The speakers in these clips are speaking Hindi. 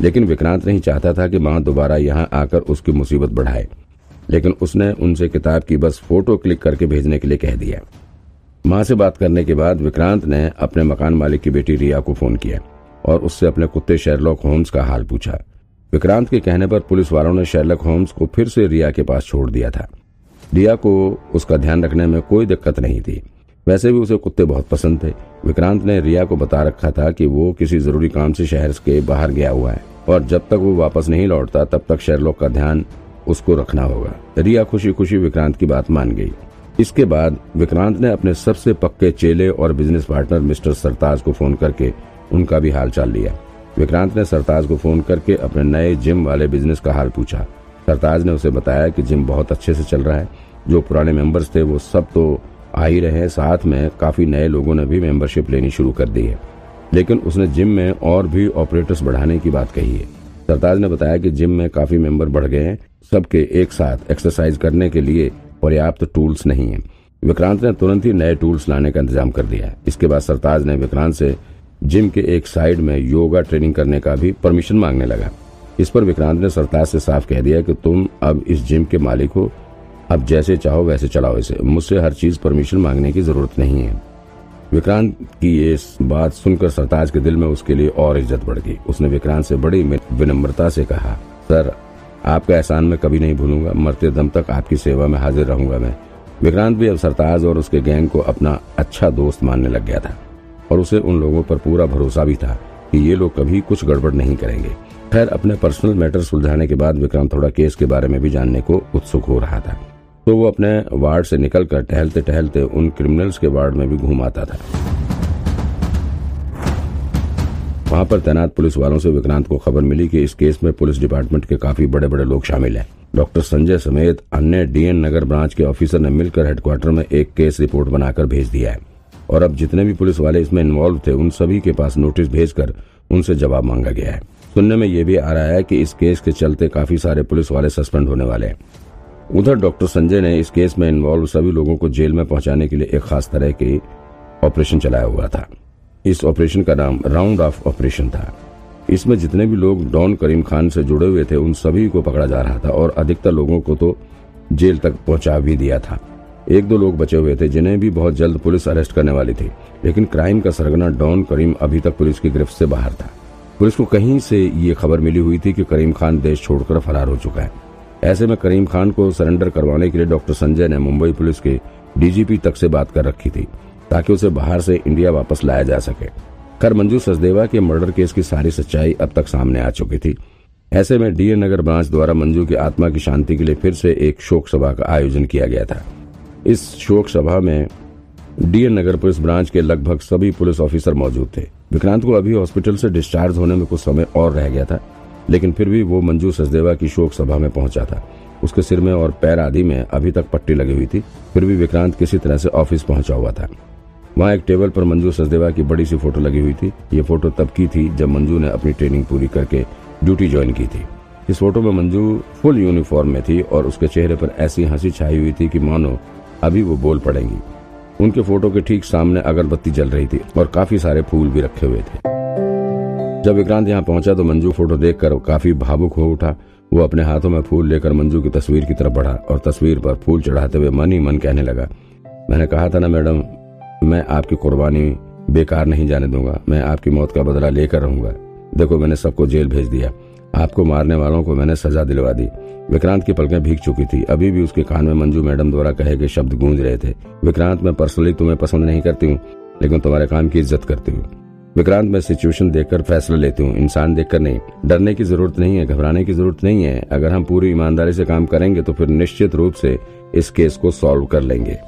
लेकिन विक्रांत नहीं चाहता था कि माँ दोबारा यहाँ आकर उसकी मुसीबत बढ़ाए। लेकिन उसने उनसे किताब की बस फ़ोटो क्लिक करके भेजने के लिए कह दिया। माँ से बात करने के बाद विक्रांत ने अपने मकान मालिक की बेटी रिया को फ़ोन किया और उससे अपने कुत्ते शेरलॉक होम्स का हाल पूछा। विक्रांत के कहने पर पुलिस वालों ने शेरलॉक होम्स को फिर से रिया के पास छोड़ दिया था। रिया को उसका ध्यान रखने में कोई दिक्कत नहीं थी। वैसे भी उसे कुत्ते बहुत पसंद थे। विक्रांत ने रिया को बता रखा था कि वो किसी ज़रूरी काम से शहर के बाहर गया हुआ है। और जब तक वो वापस नहीं लौटता, तब तक शेरलॉक का ध्यान उसको रखना होगा। रिया खुशी खुशी विक्रांत की बात मान गई। इसके बाद विक्रांत ने अपने सबसे पक्के चेले और बिज़नेस पार्टनर मिस्टर सरताज को फ़ोन करके उनका भी हाल चाल लिया। विक्रांत ने सरताज को फ़ोन करके अपने नए जिम वाले बिज़नेस का हाल पूछा। सरताज ने उसे बताया कि जिम बहुत अच्छे से चल रहा है। जो पुराने मेंबर्स थे, वो सब तो आ ही रहे हैं। साथ में काफ़ी नए लोगों ने भी मेंबरशिप लेनी शुरू कर दी है। लेकिन उसने जिम में और भी ऑपरेटर्स बढ़ाने की बात कही है। सरताज ने बताया कि जिम में काफ़ी मेंबर बढ़ गए हैं, सबके एक साथ एक्सरसाइज करने के लिए पर्याप्त टूल्स नहीं है। विक्रांत ने तुरंत ही नए टूल्स लाने का इंतज़ाम कर दिया इसके बाद सरताज ने विक्रांत से जिम के एक साइड में योगा ट्रेनिंग करने का भी परमिशन मांगने लगा। इस पर विक्रांत ने सरताज से साफ़ कह दिया कि तुम अब इस जिम के मालिक हो। अब जैसे चाहो वैसे चलाओ इसे। मुझसे हर चीज़ परमिशन मांगने की ज़रूरत नहीं है। विक्रांत की ये बात सुनकर सरताज के दिल में उसके लिए और इज़्ज़त बढ़ गई। उसने विक्रांत से बड़ी विनम्रता से कहा, सर, आपका एहसान मैं कभी नहीं भूलूँगा। मरते दम तक आपकी सेवा में हाजिर रहूँगा मैं। विक्रांत भी अब सरताज और उसके गैंग को अपना अच्छा दोस्त मानने लग गया था और उसे उन लोगों पर पूरा भरोसा भी था कि ये लोग कभी कुछ गड़बड़ नहीं करेंगे। खैर, अपने पर्सनल मैटर सुलझाने के बाद विक्रांत थोड़ा केस के बारे में भी जानने को उत्सुक हो रहा था। तो वो अपने वार्ड से निकलकर टहलते टहलते उन क्रिमिनल्स के वार्ड में भी घूम आता था। वहाँ पर तैनात पुलिस वालों से विक्रांत को खबर मिली कि इस केस में पुलिस डिपार्टमेंट के काफ़ी बड़े बड़े लोग शामिल हैं। डॉक्टर संजय समेत अन्य डीएन नगर ब्रांच के ऑफिसर ने मिलकर हेडक्वार्टर में एक केस रिपोर्ट बनाकर भेज दिया है। और अब जितने भी पुलिस वाले इसमें इन्वॉल्व थे, उन सभी के पास नोटिस भेजकर उनसे जवाब मांगा गया है। सुनने में ये भी आ रहा है कि इस केस के चलते काफ़ी सारे पुलिस वाले सस्पेंड होने वाले हैं। उधर डॉक्टर संजय ने इस केस में इन्वॉल्व सभी लोगों को जेल में पहुँचाने के लिए एक खास तरह के ऑपरेशन चलाया हुआ था। इस ऑपरेशन का नाम राउंड ऑफ़ ऑपरेशन था। इसमें जितने भी लोग डॉन करीम खान से जुड़े हुए थे, उन सभी को पकड़ा जा रहा था और अधिकतर लोगों को तो जेल तक पहुँचा भी दिया था। एक दो लोग बचे हुए थे, जिन्हें भी बहुत जल्द पुलिस अरेस्ट करने वाली थी। लेकिन क्राइम का सरगना डॉन करीम अभी तक पुलिस की गिरफ्त से बाहर था। पुलिस को कहीं से ये खबर मिली हुई थी कि करीम खान देश छोड़कर फरार हो चुका है। ऐसे में करीम खान को सरेंडर करवाने के लिए डॉक्टर संजय ने मुंबई पुलिस के डीजीपी तक से बात कर रखी थी, ताकि उसे बाहर से इंडिया वापस लाया जा सके। खैर, मंजू सचदेवा के मर्डर केस की सारी सच्चाई अब तक सामने आ चुकी थी। ऐसे में डीएन नगर ब्रांच द्वारा मंजू की आत्मा की शांति के लिए फिर से एक शोक सभा का आयोजन किया गया था। इस शोक सभा में डीएन नगर पुलिस ब्रांच के लगभग सभी पुलिस ऑफिसर मौजूद थे। विक्रांत को अभी हॉस्पिटल से डिस्चार्ज होने में कुछ समय और रह गया था। लेकिन फिर भी वो मंजू सचदेवा की शोक सभा में पहुँचा था। उसके सिर में और पैर आदि में अभी तक पट्टी लगी हुई थी। फिर भी विक्रांत किसी तरह से ऑफ़िस पहुँचा हुआ था। वहाँ एक टेबल पर मंजू सचदेवा की बड़ी सी फ़ोटो लगी हुई थी। ये फ़ोटो तब की थी जब मंजू ने अपनी ट्रेनिंग पूरी करके ड्यूटी ज्वाइन की थी। इस फ़ोटो में मंजू फुल यूनिफॉर्म में थी और उसके चेहरे पर ऐसी हँसी छाई हुई थी कि मानो अभी वो बोल पड़ेंगी। उनके फ़ोटो के ठीक सामने अगरबत्ती जल रही थी और काफ़ी सारे फूल भी रखे हुए थे। जब विक्रांत यहाँ पहुँचा तो मंजू फ़ोटो देखकर काफ़ी भावुक हो उठा। वो अपने हाथों में फूल लेकर मंजू की तस्वीर की तरफ़ बढ़ा और तस्वीर पर फूल चढ़ाते हुए मन ही मन कहने लगा, मैंने कहा था ना मैडम, मैं आपकी कुर्बानी बेकार नहीं जाने दूँगा, मैं आपकी मौत का बदला लेकर रहूँगा। देखो, मैंने सबको जेल भेज दिया। आपको मारने वालों को मैंने सजा दिलवा दी विक्रांत की पलकें भीग चुकी थी। अभी भी उसके कान में मंजू मैडम द्वारा कहे गए शब्द गूंज रहे थे, विक्रांत, मैं पर्सनली तुम्हें पसंद नहीं करती हूँ, लेकिन तुम्हारे काम की इज़्ज़त करती हूँ। विक्रांत, मैं सिचुएशन देखकर फैसला लेती हूँ। इंसान देखकर नहीं। डरने की ज़रूरत नहीं है, घबराने की ज़रूरत नहीं है। अगर हम पूरी ईमानदारी से काम करेंगे तो फिर निश्चित रूप से इस केस को सॉल्व कर लेंगे।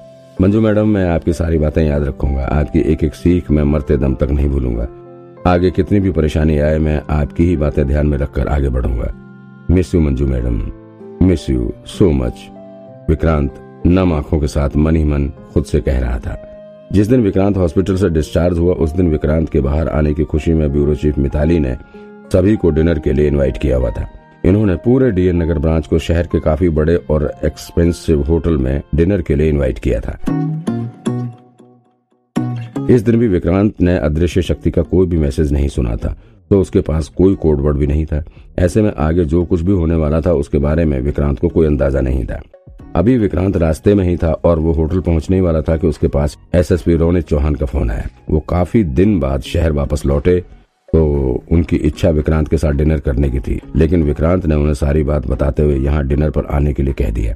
मंजू मैडम, मैं आपकी सारी बातें याद रखूँगा। आपकी एक एक सीख मैं मरते दम तक नहीं भूलूँगा। आगे कितनी भी परेशानी आए, मैं आपकी ही बातें ध्यान में रखकर आगे बढ़ूँगा। Miss you Manju madam. Miss you so much Vikrant, नम आँखों के साथ मन ही मन खुद से कह रहा था। जिस दिन विक्रांत हॉस्पिटल से डिस्चार्ज हुआ, उस दिन विक्रांत के बाहर आने की खुशी में ब्यूरो चीफ मिताली ने सभी को डिनर के लिए इनवाइट किया हुआ था। इन्होंने पूरे डीएन नगर ब्रांच को शहर के काफ़ी बड़े और एक्सपेंसिव होटल में डिनर के लिए इनवाइट किया था। इस दिन भी विक्रांत ने अदृश्य शक्ति का कोई भी मैसेज नहीं सुना था तो उसके पास कोई कोडवर्ड भी नहीं था। ऐसे में आगे जो कुछ भी होने वाला था, उसके बारे में विक्रांत को कोई अंदाज़ा नहीं था। अभी विक्रांत रास्ते में ही था और वो होटल पहुँचने वाला था कि उसके पास एसएसपी रोनित चौहान का फ़ोन आया वो काफ़ी दिन बाद शहर वापस लौटे तो उनकी इच्छा विक्रांत के साथ डिनर करने की थी। लेकिन विक्रांत ने उन्हें सारी बात बताते हुए यहाँ डिनर पर आने के लिए कह दिया।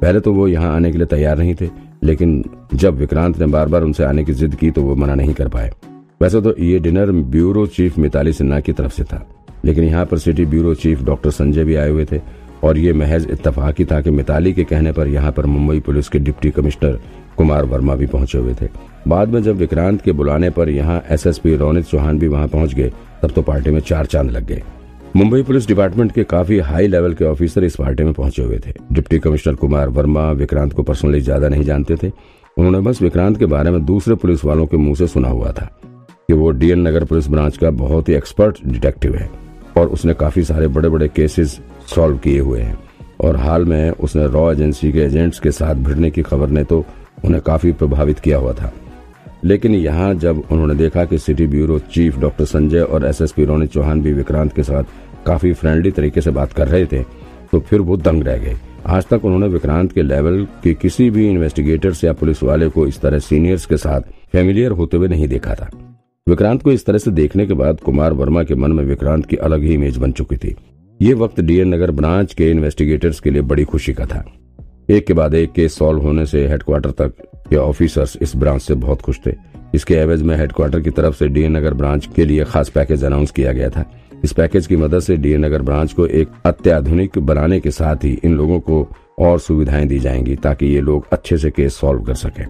पहले तो वो यहाँ आने के लिए तैयार नहीं थे, लेकिन जब विक्रांत ने बार बार उनसे आने की जिद की तो वो मना नहीं कर पाए। वैसे तो ये dinner bureau chief Mitali Sinha की तरफ़ से था, लेकिन यहाँ पर city bureau chief doctor Sanjay भी आए हुए थे। और ये महज इतफाकी था कि मिताली के कहने पर यहाँ पर मुंबई पुलिस के डिप्टी कमिश्नर कुमार वर्मा भी पहुँचे हुए थे। बाद में जब विक्रांत के बुलाने पर यहाँ एसएसपी रोनित चौहान भी वहाँ पहुँच गए, तब तो पार्टी में चार चाँद लग गए। मुंबई पुलिस डिपार्टमेंट के काफ़ी हाई लेवल के ऑफिसर इस पार्टी में पहुँचे हुए थे। डिप्टी कमिश्नर कुमार वर्मा विक्रांत को पर्सनली ज़्यादा नहीं जानते थे। उन्होंने बस विक्रांत के बारे में दूसरे पुलिस वालों के मुँह से सुना हुआ था कि वो डीएन नगर पुलिस ब्रांच का बहुत ही एक्सपर्ट डिटेक्टिव है और उसने काफ़ी सारे बड़े बड़े केसेस सॉल्व किए हुए हैं। और हाल में उसने रॉ एजेंसी के एजेंट्स के साथ भिड़ने की खबर ने तो उन्हें काफ़ी प्रभावित किया हुआ था। लेकिन यहाँ जब उन्होंने देखा कि city bureau chief doctor Sanjay और एसएसपी रोनित चौहान भी विक्रांत के साथ काफ़ी फ्रेंडली तरीके से बात कर रहे थे तो फिर वो दंग रह गए। आज तक उन्होंने विक्रांत के लेवल के किसी भी इन्वेस्टिगेटर्स या पुलिस वाले को इस तरह सीनियर्स के साथ फेमिलियर होते हुए नहीं देखा था। विक्रांत को इस तरह से देखने के बाद कुमार वर्मा के मन में विक्रांत की अलग ही इमेज बन चुकी थी। ये वक्त डीएन नगर ब्रांच के इन्वेस्टिगेटर्स के लिए बड़ी खुशी का था। एक के बाद एक केस सॉल्व होने से हेडक्वार्टर तक के ऑफिसर्स इस ब्रांच से बहुत खुश थे। इसके एवज में हेडक्वार्टर की तरफ़ से डीएन नगर ब्रांच के लिए खास पैकेज अनाउंस किया गया था। इस पैकेज की मदद से डीएन नगर ब्रांच को एक अत्याधुनिक बनाने के साथ ही इन लोगों को और सुविधाएँ दी जाएँगी ताकि ये लोग अच्छे से केस सॉल्व कर सके।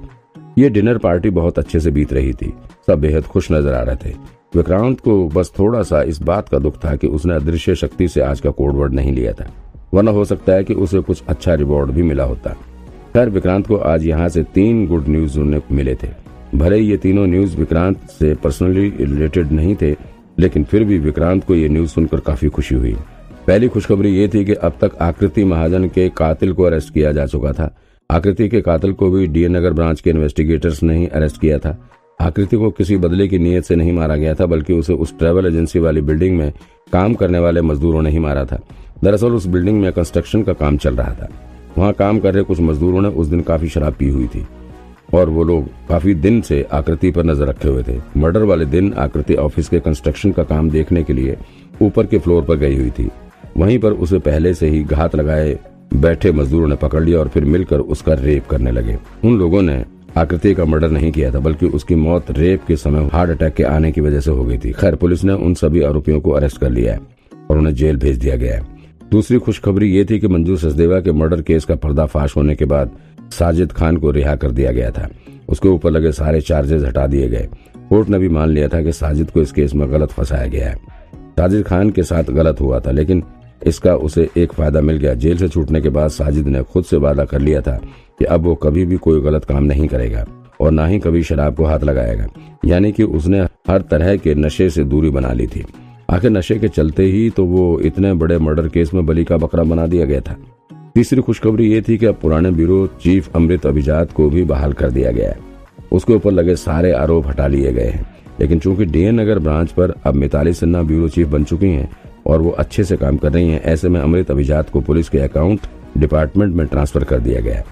ये डिनर पार्टी बहुत अच्छे से बीत रही थी। सब बेहद खुश नज़र आ रहे थे। विक्रांत को बस थोड़ा सा इस बात का दुख था कि उसने अदृश्य शक्ति से आज का कोडवर्ड नहीं लिया था। वरना हो सकता है कि उसे कुछ अच्छा रिवॉर्ड भी मिला होता। खैर, विक्रांत को आज यहाँ से तीन गुड न्यूज़ उन्हें मिले थे। भले ये तीनों न्यूज़ विक्रांत से पर्सनली रिलेटेड नहीं थे, लेकिन फिर भी विक्रांत को ये न्यूज़ सुनकर काफ़ी खुशी हुई। पहली खुशखबरी ये थी कि अब तक आकृति महाजन के कातिल को अरेस्ट किया जा चुका था। आकृति के कातिल को भी डीएन नगर ब्रांच के इन्वेस्टिगेटर्स ने ही अरेस्ट किया था। आकृति को किसी बदले की नीयत से नहीं मारा गया था, बल्कि उसे उस ट्रेवल एजेंसी वाली बिल्डिंग में काम करने वाले मजदूरों ने ही मारा था। दरअसल उस बिल्डिंग में कंस्ट्रक्शन का काम चल रहा था। वहाँ काम कर रहे कुछ मजदूरों ने उस दिन काफ़ी शराब पी हुई थी। और वो लोग काफ़ी दिन से आकृति पर नज़र रखे हुए थे। मर्डर वाले दिन आकृति ऑफ़िस के कंस्ट्रक्शन का काम देखने के लिए ऊपर के फ्लोर पर गई हुई थी। वहीं पर उसे पहले से ही घात लगाए बैठे मजदूरों ने पकड़ लिया और फिर मिलकर उसका रेप करने लगे। उन लोगों ने आकृति का मर्डर नहीं किया था, बल्कि उसकी मौत रेप के समय हार्ट अटैक के आने की वजह से हो गई थी। खैर, पुलिस ने उन सभी आरोपियों को अरेस्ट कर लिया है और उन्हें जेल भेज दिया गया है। दूसरी खुशखबरी ये थी कि मंजू सचदेवा के मर्डर केस का पर्दाफाश होने के बाद साजिद खान को रिहा कर दिया गया था। उसके ऊपर लगे सारे चार्जेस हटा दिए गए। कोर्ट ने भी मान लिया था कि साजिद को इस केस में गलत फंसाया गया है। साजिद खान के साथ गलत हुआ था, लेकिन इसका उसे एक फ़ायदा मिल गया। जेल से छूटने के बाद साजिद ने खुद से वादा कर लिया था कि अब वो कभी भी कोई गलत काम नहीं करेगा और ना ही कभी शराब को हाथ लगाएगा। यानी कि उसने हर तरह के नशे से दूरी बना ली थी। आखिर नशे के चलते ही तो वो इतने बड़े मर्डर केस में बली का बकरा बना दिया गया था। तीसरी खुशखबरी ये थी कि अब पुराने ब्यूरो चीफ अमृत अभिजात को भी बहाल कर दिया गया है। उसके ऊपर लगे सारे आरोप हटा लिए गए हैं। लेकिन चूँकि डीएन नगर ब्रांच पर अब मिताली सिन्हा ब्यूरो चीफ बन चुकी हैं और वो अच्छे से काम कर रही हैं। ऐसे में अमृत अभिजात को पुलिस के अकाउंट डिपार्टमेंट में ट्रांसफ़र कर दिया गया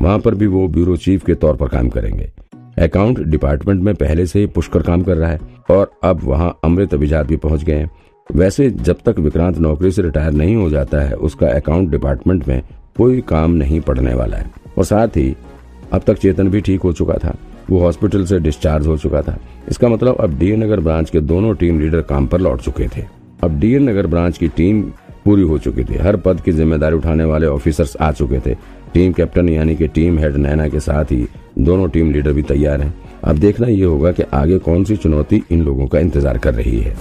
वहाँ पर भी वो ब्यूरो चीफ के तौर पर काम करेंगे। अकाउंट डिपार्टमेंट में पहले से ही पुष्कर काम कर रहा है और अब वहाँ अमृत अभिजात भी पहुँच गए हैं। वैसे जब तक विक्रांत नौकरी से रिटायर नहीं हो जाता है, उसका अकाउंट डिपार्टमेंट में कोई काम नहीं पड़ने वाला है। और साथ ही अब तक चेतन भी ठीक हो चुका था। वो हॉस्पिटल से डिस्चार्ज हो चुका था। इसका मतलब अब डीएन नगर ब्रांच के दोनों टीम लीडर काम पर लौट चुके थे। अब डीएल नगर ब्रांच की टीम पूरी हो चुकी थी। हर पद की ज़िम्मेदारी उठाने वाले ऑफिसर्स आ चुके थे। टीम कैप्टन यानी कि टीम हेड नैना के साथ ही दोनों टीम लीडर भी तैयार हैं। अब देखना ये होगा कि आगे कौन सी चुनौती इन लोगों का इंतज़ार कर रही है।